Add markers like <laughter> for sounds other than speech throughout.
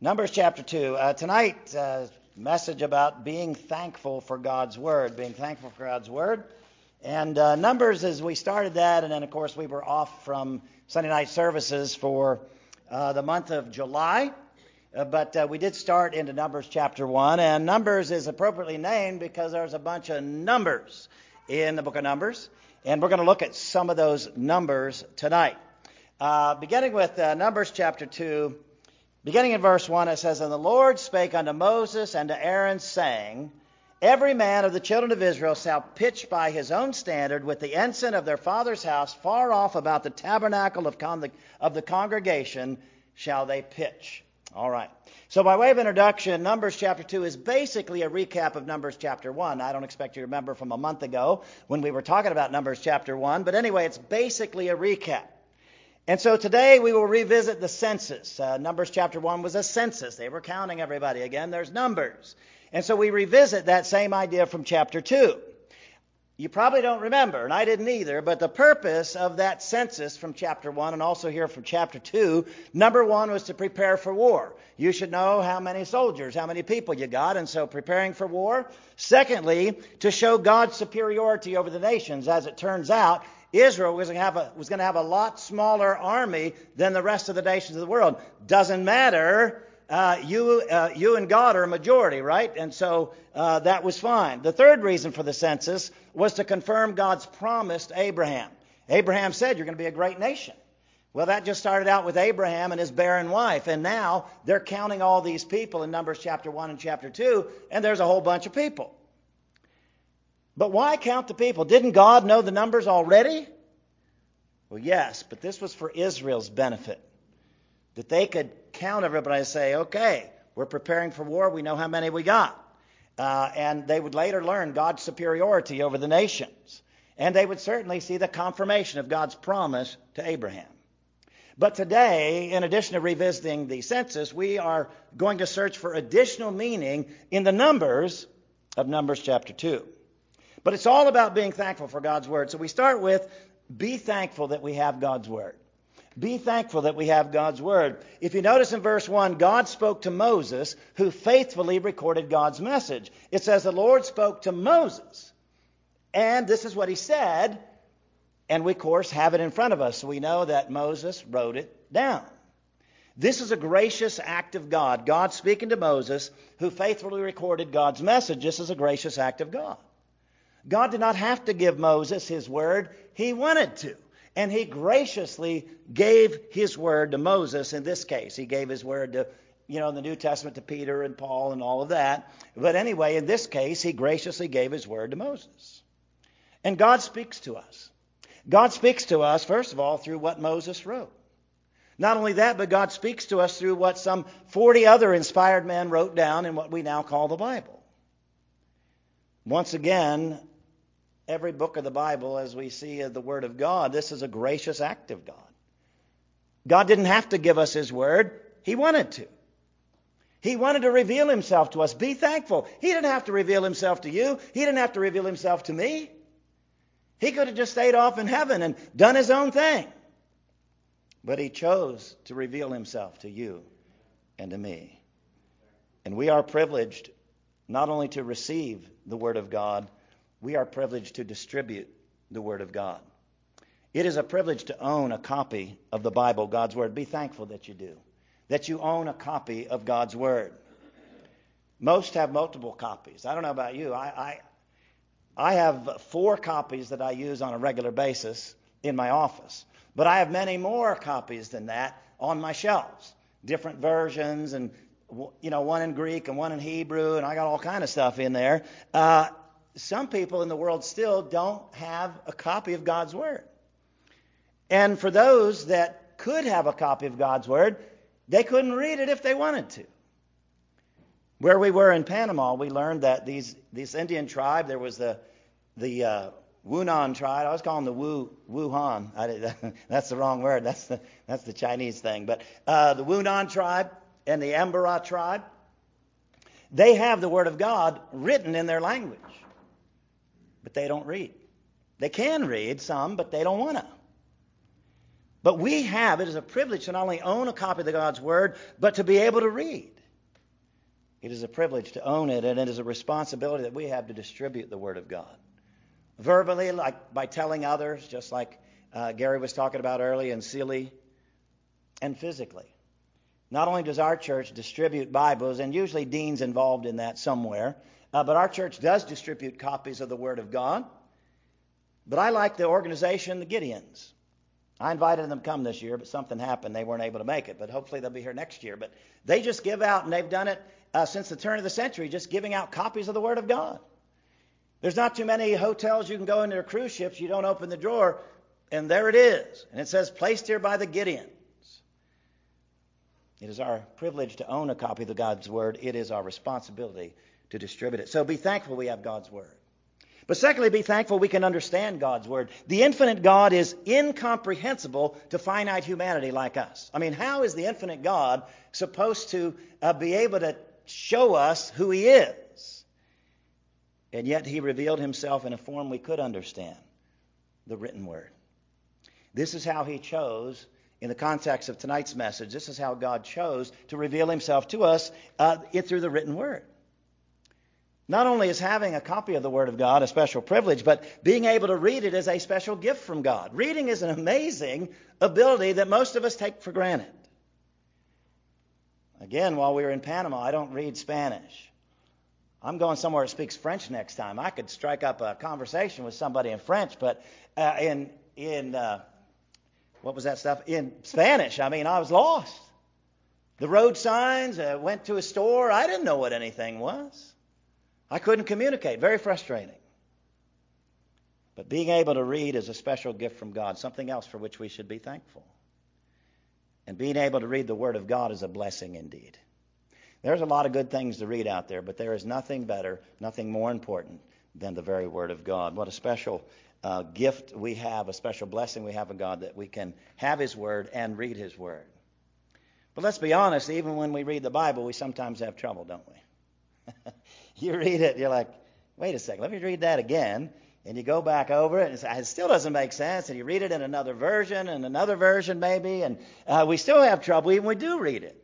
Numbers chapter 2. Uh, tonight, uh, message about being thankful for God's Word, being thankful for God's Word. And uh, Numbers, as we started that, and then, of course, we were off from Sunday night services for uh, the month of July. Uh, but uh, we did start into Numbers chapter 1. And Numbers is appropriately named because there's a bunch of numbers in the book of Numbers. And we're going to look at some of those numbers tonight. beginning with Numbers chapter 2. Beginning in verse 1, it says, And the Lord spake unto Moses and to Aaron, saying, Every man of the children of Israel shall pitch by his own standard with the ensign of their father's house far off about the tabernacle of, con- of the congregation shall they pitch. All right. So, by way of introduction, Numbers chapter 2 is basically a recap of Numbers chapter 1. I don't expect you to remember from a month ago when we were talking about Numbers chapter 1, but anyway, it's basically a recap. And so today we will revisit the census. Uh, Numbers chapter 1 was a census. They were counting everybody. Again, there's numbers. And so we revisit that same idea from chapter 2. You probably don't remember, and I didn't either, but the purpose of that census from chapter 1 and also here from chapter 2, number 1 was to prepare for war. You should know how many soldiers, how many people you got, and so preparing for war. Secondly, to show God's superiority over the nations. As it turns out, Israel was going to have a, was going to have a lot smaller army than the rest of the nations of the world. Doesn't matter. Uh, you, uh, you and God are a majority, right? And so uh, that was fine. The third reason for the census was to confirm God's promise to Abraham. Abraham said, You're going to be a great nation. Well, that just started out with Abraham and his barren wife, and now they're counting all these people in Numbers chapter 1 and chapter 2, and there's a whole bunch of people. But why count the people? Didn't God know the numbers already? Well, yes, but this was for Israel's benefit. That they could count everybody and say, okay, we're preparing for war, we know how many we got. Uh, and they would later learn God's superiority over the nations. And they would certainly see the confirmation of God's promise to Abraham. But today, in addition to revisiting the census, we are going to search for additional meaning in the numbers of Numbers chapter 2. But it's all about being thankful for God's Word. So we start with be thankful that we have God's Word. Be thankful that we have God's Word. If you notice in verse 1, God spoke to Moses, who faithfully recorded God's message. It says the Lord spoke to Moses. And this is what he said. And we, of course, have it in front of us. We know that Moses wrote it down. This is a gracious act of God. God speaking to Moses, who faithfully recorded God's message. This is a gracious act of God. God did not have to give Moses his word, he wanted to. And he graciously gave his word to Moses in this case. He gave his word to, you know, in the New Testament to Peter and Paul and all of that. But anyway, in this case, he graciously gave his word to Moses. And God speaks to us. God speaks to us, first of all, through what Moses wrote. Not only that, but God speaks to us through what some 40 other inspired men wrote down in what we now call the Bible. Once again, every book of the Bible, as we see the Word of God, this is a gracious act of God. God didn't have to give us His Word, He wanted to. He wanted to reveal Himself to us. Be thankful. He didn't have to reveal Himself to you, He didn't have to reveal Himself to me. He could have just stayed off in heaven and done His own thing. But He chose to reveal Himself to you and to me. And we are privileged not only to receive the Word of God, we are privileged to distribute the Word of God. It is a privilege to own a copy of the Bible, God's Word. Be thankful that you do, that you own a copy of God's Word. Most have multiple copies. I don't know about you. I, I, I have four copies that I use on a regular basis in my office, but I have many more copies than that on my shelves, different versions and you know, one in Greek and one in Hebrew, and I got all kind of stuff in there. Uh, some people in the world still don't have a copy of God's Word. And for those that could have a copy of God's Word, they couldn't read it if they wanted to. Where we were in Panama, we learned that these this Indian tribe, there was the the uh, Wounaan tribe. I was calling the Wu Wuhan. I, <laughs> that's the wrong word. That's the that's the Chinese thing. But uh, the Wounaan tribe and the Embera tribe, they have the Word of God written in their language but they don't read. They can read some, but they don't want to. But we have, it is a privilege to not only own a copy of the God's Word, but to be able to read. It is a privilege to own it, and it is a responsibility that we have to distribute the Word of God. Verbally, like by telling others, just like uh, Gary was talking about earlier, and Sealy, and physically. Not only does our church distribute Bibles, and usually Dean's involved in that somewhere, uh, but our church does distribute copies of the Word of God. But I like the organization, the Gideons. I invited them to come this year, but something happened. They weren't able to make it. But hopefully they'll be here next year. But they just give out, and they've done it uh, since the turn of the century, just giving out copies of the Word of God. There's not too many hotels you can go into their cruise ships. You don't open the drawer, and there it is. And it says, placed here by the Gideons. It is our privilege to own a copy of God's Word. It is our responsibility to distribute it. So be thankful we have God's Word. But secondly, be thankful we can understand God's Word. The infinite God is incomprehensible to finite humanity like us. I mean, how is the infinite God supposed to uh, be able to show us who He is? And yet He revealed Himself in a form we could understand the written Word. This is how He chose in the context of tonight's message, this is how God chose to reveal himself to us uh, through the written word. Not only is having a copy of the Word of God a special privilege, but being able to read it is a special gift from God. Reading is an amazing ability that most of us take for granted. Again, while we were in Panama, I don't read Spanish. I'm going somewhere that speaks French next time. I could strike up a conversation with somebody in French, but uh, in in uh, what was that stuff in Spanish? I mean, I was lost. The road signs. Uh, went to a store. I didn't know what anything was. I couldn't communicate. Very frustrating. But being able to read is a special gift from God, something else for which we should be thankful. And being able to read the Word of God is a blessing indeed. There's a lot of good things to read out there, but there is nothing better, nothing more important than the very Word of God. What a special uh, gift we have, a special blessing we have in God that we can have His Word and read His Word. But let's be honest, even when we read the Bible, we sometimes have trouble, don't we? <laughs> <laughs> you read it, you're like, wait a second, let me read that again. And you go back over it, and it still doesn't make sense. And you read it in another version, and another version maybe, and uh, we still have trouble even we do read it.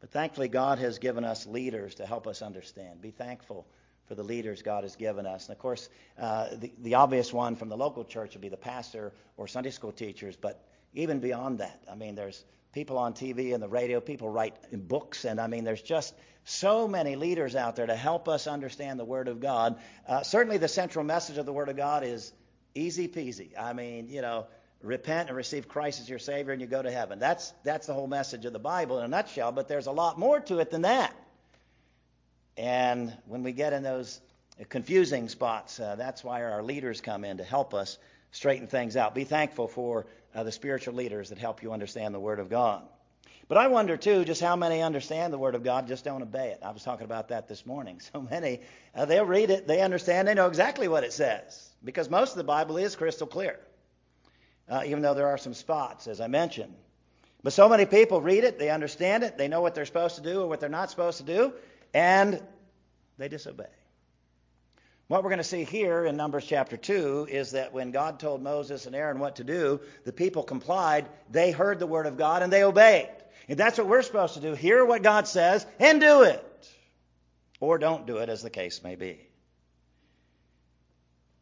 But thankfully, God has given us leaders to help us understand. Be thankful for the leaders God has given us. And of course, uh, the, the obvious one from the local church would be the pastor or Sunday school teachers. But even beyond that, I mean, there's people on TV and the radio, people write books, and I mean, there's just so many leaders out there to help us understand the Word of God. Uh, certainly, the central message of the Word of God is easy peasy. I mean, you know, repent and receive Christ as your Savior, and you go to heaven. That's that's the whole message of the Bible in a nutshell. But there's a lot more to it than that. And when we get in those confusing spots, uh, that's why our leaders come in to help us straighten things out. Be thankful for uh, the spiritual leaders that help you understand the Word of God. But I wonder, too, just how many understand the Word of God, just don't obey it. I was talking about that this morning. <laughs> So many, uh, they'll read it, they understand, they know exactly what it says, because most of the Bible is crystal clear, uh, even though there are some spots, as I mentioned. But so many people read it, they understand it, they know what they're supposed to do or what they're not supposed to do, and they disobey. What we're going to see here in Numbers chapter 2 is that when God told Moses and Aaron what to do, the people complied. They heard the word of God and they obeyed. And that's what we're supposed to do. Hear what God says and do it. Or don't do it, as the case may be.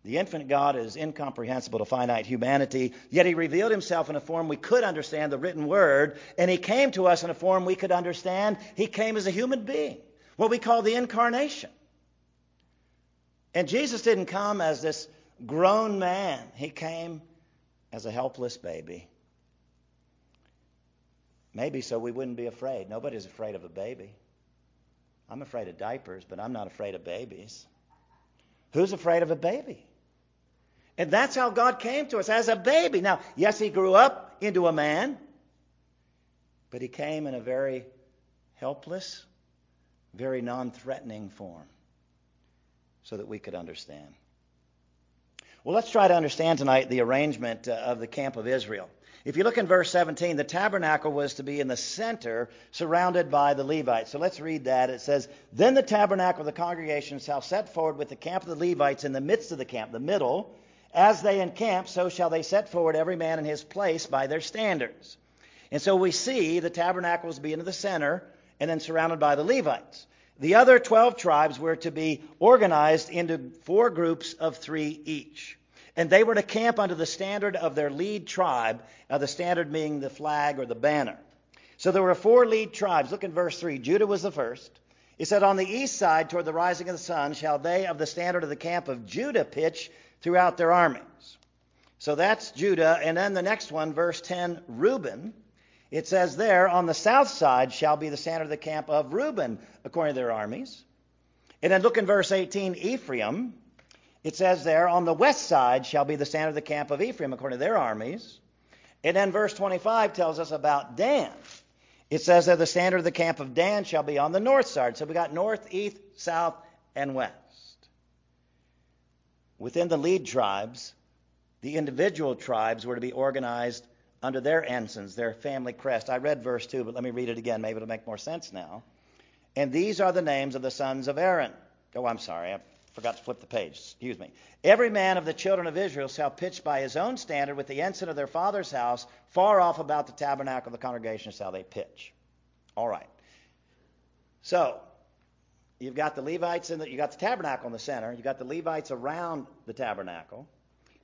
The infinite God is incomprehensible to finite humanity, yet he revealed himself in a form we could understand, the written word, and he came to us in a form we could understand. He came as a human being, what we call the incarnation. And Jesus didn't come as this grown man, he came as a helpless baby. Maybe so we wouldn't be afraid. Nobody's afraid of a baby. I'm afraid of diapers, but I'm not afraid of babies. Who's afraid of a baby? And that's how God came to us as a baby. Now, yes, he grew up into a man, but he came in a very helpless, very non threatening form so that we could understand. Well, let's try to understand tonight the arrangement uh, of the camp of Israel. If you look in verse 17, the tabernacle was to be in the center, surrounded by the Levites. So let's read that. It says, Then the tabernacle of the congregation shall set forward with the camp of the Levites in the midst of the camp, the middle, As they encamp, so shall they set forward every man in his place by their standards. And so we see the tabernacle tabernacles being in the center and then surrounded by the Levites. The other 12 tribes were to be organized into four groups of three each. And they were to camp under the standard of their lead tribe, now the standard being the flag or the banner. So there were four lead tribes. Look at verse 3. Judah was the first. He said, On the east side, toward the rising of the sun, shall they of the standard of the camp of Judah pitch throughout their armies. So that's Judah. And then the next one, verse 10, Reuben. It says there, On the south side shall be the standard of the camp of Reuben, according to their armies. And then look in verse 18, Ephraim. It says there, On the west side shall be the standard of the camp of Ephraim, according to their armies. And then verse 25 tells us about Dan. It says that the standard of the camp of Dan shall be on the north side. So we got north, east, south, and west. Within the lead tribes, the individual tribes were to be organized under their ensigns, their family crest. I read verse 2, but let me read it again. Maybe it'll make more sense now. And these are the names of the sons of Aaron. Oh, I'm sorry. I forgot to flip the page. Excuse me. Every man of the children of Israel shall pitch by his own standard with the ensign of their father's house, far off about the tabernacle of the congregation shall they pitch. All right. So, you've got the Levites in the, you got the tabernacle in the center, You've got the Levites around the tabernacle.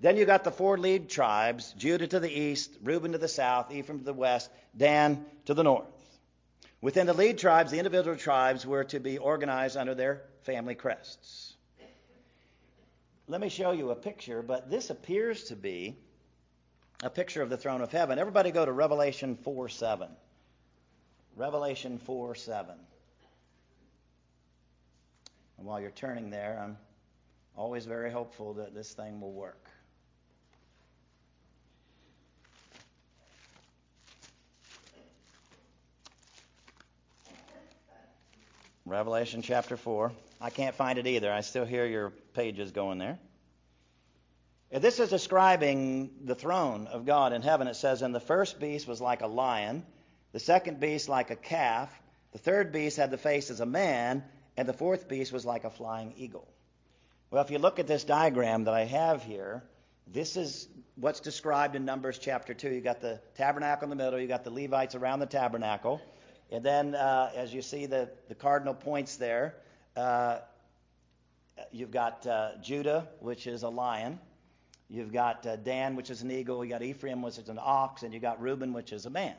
Then you got the four lead tribes, Judah to the east, Reuben to the south, Ephraim to the west, Dan to the north. Within the lead tribes, the individual tribes were to be organized under their family crests let me show you a picture, but this appears to be a picture of the throne of heaven. Everybody go to Revelation 4 7. Revelation 4 7. And while you're turning there, I'm always very hopeful that this thing will work. Revelation chapter 4. I can't find it either. I still hear your pages going there. This is describing the throne of God in heaven. It says, And the first beast was like a lion, the second beast like a calf, the third beast had the face as a man, and the fourth beast was like a flying eagle. Well, if you look at this diagram that I have here, this is what's described in Numbers chapter 2. You got the tabernacle in the middle, you got the Levites around the tabernacle, and then uh, as you see the, the cardinal points there, uh, you've got uh, Judah, which is a lion. You've got uh, Dan, which is an eagle. You got Ephraim, which is an ox, and you got Reuben, which is a man.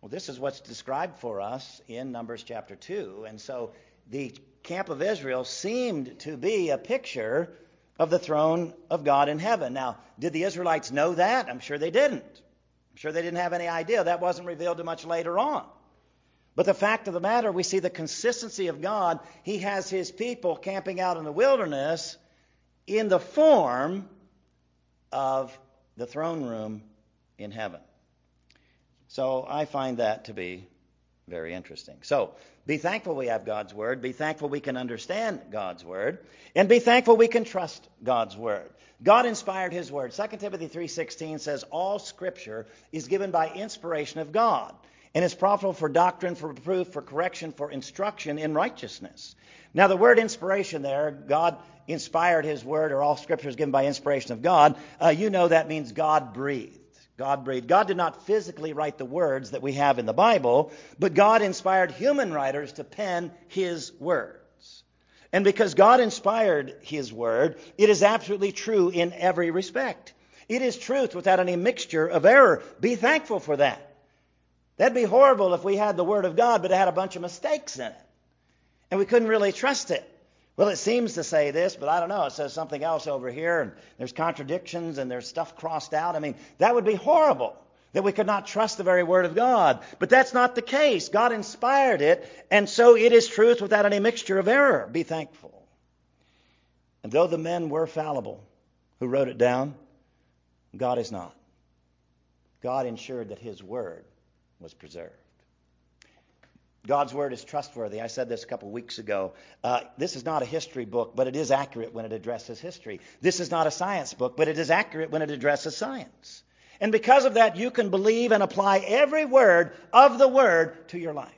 Well, this is what's described for us in Numbers chapter 2. And so the camp of Israel seemed to be a picture of the throne of God in heaven. Now, did the Israelites know that? I'm sure they didn't. I'm sure they didn't have any idea. That wasn't revealed to much later on. But the fact of the matter, we see the consistency of God. He has his people camping out in the wilderness in the form of the throne room in heaven. So I find that to be very interesting. So be thankful we have God's word. Be thankful we can understand God's word. And be thankful we can trust God's word. God inspired his word. 2 Timothy 3:16 says all scripture is given by inspiration of God and is profitable for doctrine, for reproof, for correction, for instruction in righteousness. Now, the word inspiration there, God inspired his word, or all scripture is given by inspiration of God. Uh, you know that means God breathed. God breathed. God did not physically write the words that we have in the Bible, but God inspired human writers to pen his words. And because God inspired his word, it is absolutely true in every respect. It is truth without any mixture of error. Be thankful for that. That'd be horrible if we had the Word of God, but it had a bunch of mistakes in it. And we couldn't really trust it. Well, it seems to say this, but I don't know. It says something else over here, and there's contradictions and there's stuff crossed out. I mean, that would be horrible that we could not trust the very Word of God. But that's not the case. God inspired it, and so it is truth without any mixture of error. Be thankful. And though the men were fallible who wrote it down, God is not. God ensured that His Word was preserved. God's word is trustworthy. I said this a couple weeks ago. Uh, this is not a history book, but it is accurate when it addresses history. This is not a science book, but it is accurate when it addresses science. And because of that, you can believe and apply every word of the word to your life.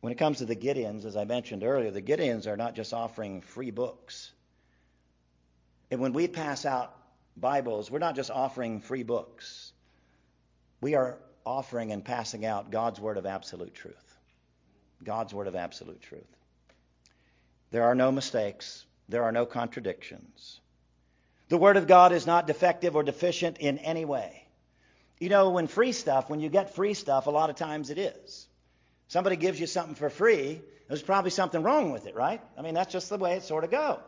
When it comes to the Gideons, as I mentioned earlier, the Gideons are not just offering free books. And when we pass out Bibles, we're not just offering free books. We are offering and passing out God's word of absolute truth. God's word of absolute truth. There are no mistakes, there are no contradictions. The word of God is not defective or deficient in any way. You know, when free stuff, when you get free stuff, a lot of times it is. Somebody gives you something for free, there's probably something wrong with it, right? I mean, that's just the way it sort of goes.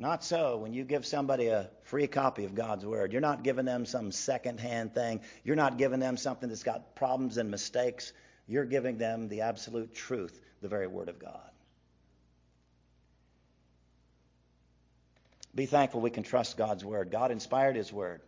Not so when you give somebody a free copy of God's Word. You're not giving them some second-hand thing. You're not giving them something that's got problems and mistakes. You're giving them the absolute truth, the very Word of God. Be thankful we can trust God's Word. God inspired His Word.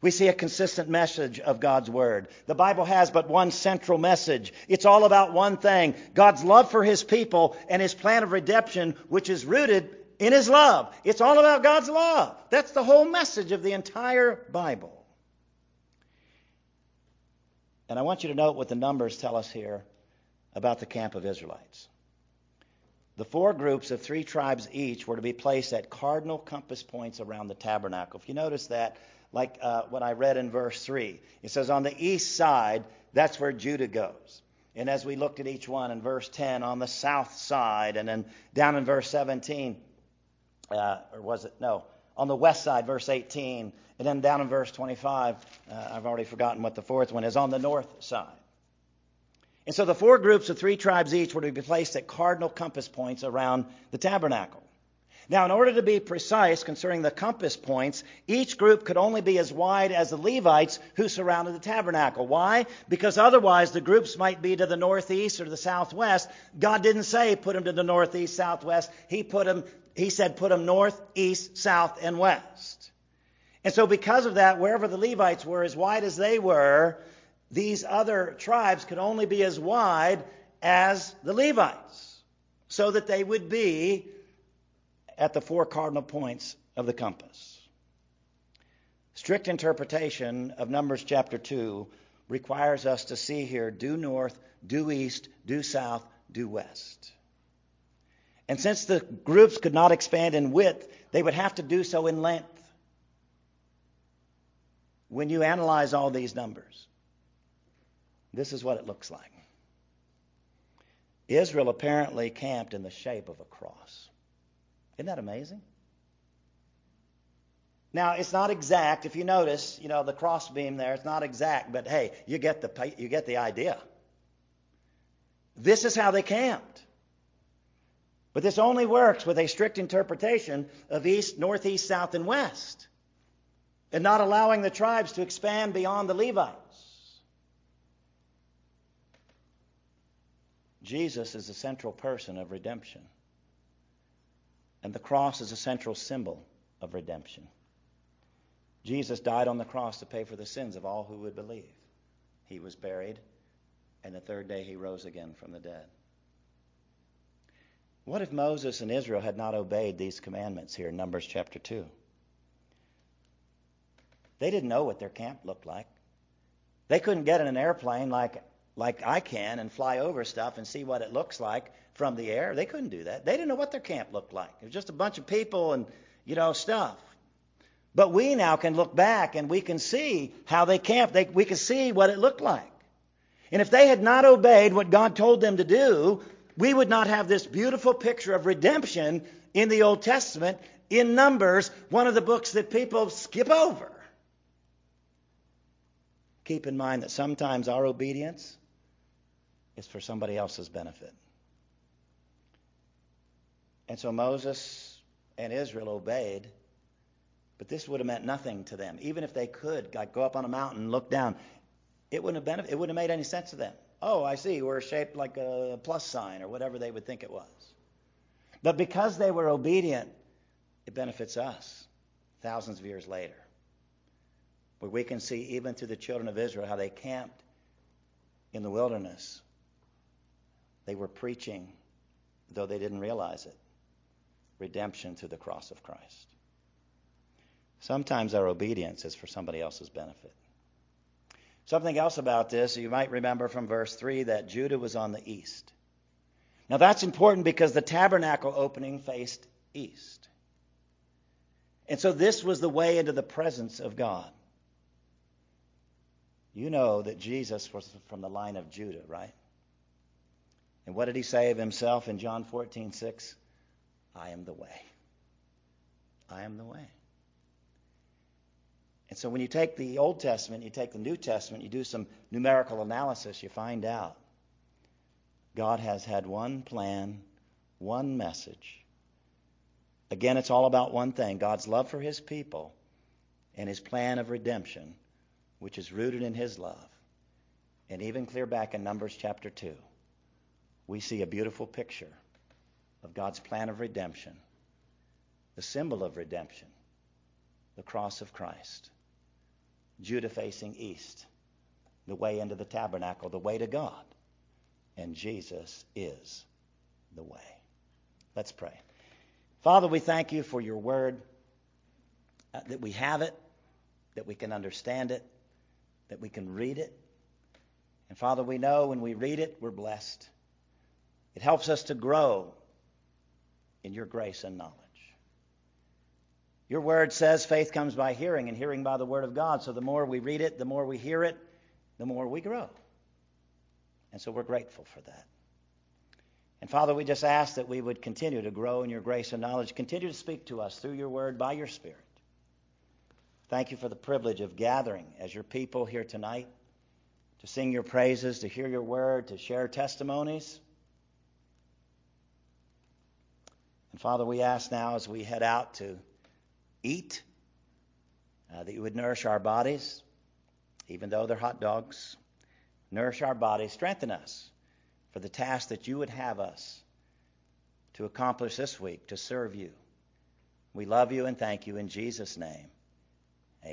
We see a consistent message of God's Word. The Bible has but one central message. It's all about one thing God's love for His people and His plan of redemption, which is rooted in His love. It's all about God's love. That's the whole message of the entire Bible. And I want you to note what the numbers tell us here about the camp of Israelites. The four groups of three tribes each were to be placed at cardinal compass points around the tabernacle. If you notice that, like uh, what I read in verse 3, it says, On the east side, that's where Judah goes. And as we looked at each one in verse 10, on the south side, and then down in verse 17, uh, or was it? No, on the west side, verse 18, and then down in verse 25, uh, I've already forgotten what the fourth one is, on the north side. And so the four groups of three tribes each were to be placed at cardinal compass points around the tabernacle. Now, in order to be precise concerning the compass points, each group could only be as wide as the Levites who surrounded the tabernacle. Why? Because otherwise the groups might be to the northeast or the southwest. God didn't say put them to the northeast, southwest. He put them, he said put them north, east, south, and west. And so because of that, wherever the Levites were, as wide as they were, these other tribes could only be as wide as the Levites, so that they would be at the four cardinal points of the compass. Strict interpretation of Numbers chapter 2 requires us to see here due north, due east, due south, due west. And since the groups could not expand in width, they would have to do so in length. When you analyze all these numbers, this is what it looks like. Israel apparently camped in the shape of a cross. Isn't that amazing? Now, it's not exact. If you notice, you know, the crossbeam there, it's not exact, but hey, you get the, you get the idea. This is how they camped. But this only works with a strict interpretation of east, northeast, south, and west, and not allowing the tribes to expand beyond the Levites. Jesus is the central person of redemption. And the cross is a central symbol of redemption. Jesus died on the cross to pay for the sins of all who would believe. He was buried, and the third day he rose again from the dead. What if Moses and Israel had not obeyed these commandments here in Numbers chapter 2? They didn't know what their camp looked like. They couldn't get in an airplane like like I can and fly over stuff and see what it looks like from the air. They couldn't do that. They didn't know what their camp looked like. It was just a bunch of people and, you know, stuff. But we now can look back and we can see how they camped. They, we can see what it looked like. And if they had not obeyed what God told them to do, we would not have this beautiful picture of redemption in the Old Testament in Numbers, one of the books that people skip over. Keep in mind that sometimes our obedience is for somebody else's benefit. And so Moses and Israel obeyed, but this would have meant nothing to them. Even if they could like, go up on a mountain and look down, it wouldn't have benefit, it wouldn't have made any sense to them. Oh, I see, we're shaped like a plus sign or whatever they would think it was. But because they were obedient, it benefits us thousands of years later. Where we can see even through the children of Israel how they camped in the wilderness they were preaching, though they didn't realize it, redemption through the cross of Christ. Sometimes our obedience is for somebody else's benefit. Something else about this, you might remember from verse 3 that Judah was on the east. Now that's important because the tabernacle opening faced east. And so this was the way into the presence of God. You know that Jesus was from the line of Judah, right? And what did he say of himself in John 14, 6? I am the way. I am the way. And so when you take the Old Testament, you take the New Testament, you do some numerical analysis, you find out God has had one plan, one message. Again, it's all about one thing God's love for his people and his plan of redemption, which is rooted in his love. And even clear back in Numbers chapter 2, we see a beautiful picture of God's plan of redemption, the symbol of redemption, the cross of Christ. Judah facing east, the way into the tabernacle, the way to God. And Jesus is the way. Let's pray. Father, we thank you for your word, uh, that we have it, that we can understand it, that we can read it. And Father, we know when we read it, we're blessed. It helps us to grow in your grace and knowledge. Your word says faith comes by hearing, and hearing by the word of God. So the more we read it, the more we hear it, the more we grow. And so we're grateful for that. And Father, we just ask that we would continue to grow in your grace and knowledge. Continue to speak to us through your word by your Spirit. Thank you for the privilege of gathering as your people here tonight to sing your praises, to hear your word, to share testimonies. And Father, we ask now as we head out to eat, uh, that you would nourish our bodies, even though they're hot dogs. Nourish our bodies, strengthen us for the task that you would have us to accomplish this week to serve you. We love you and thank you in Jesus' name.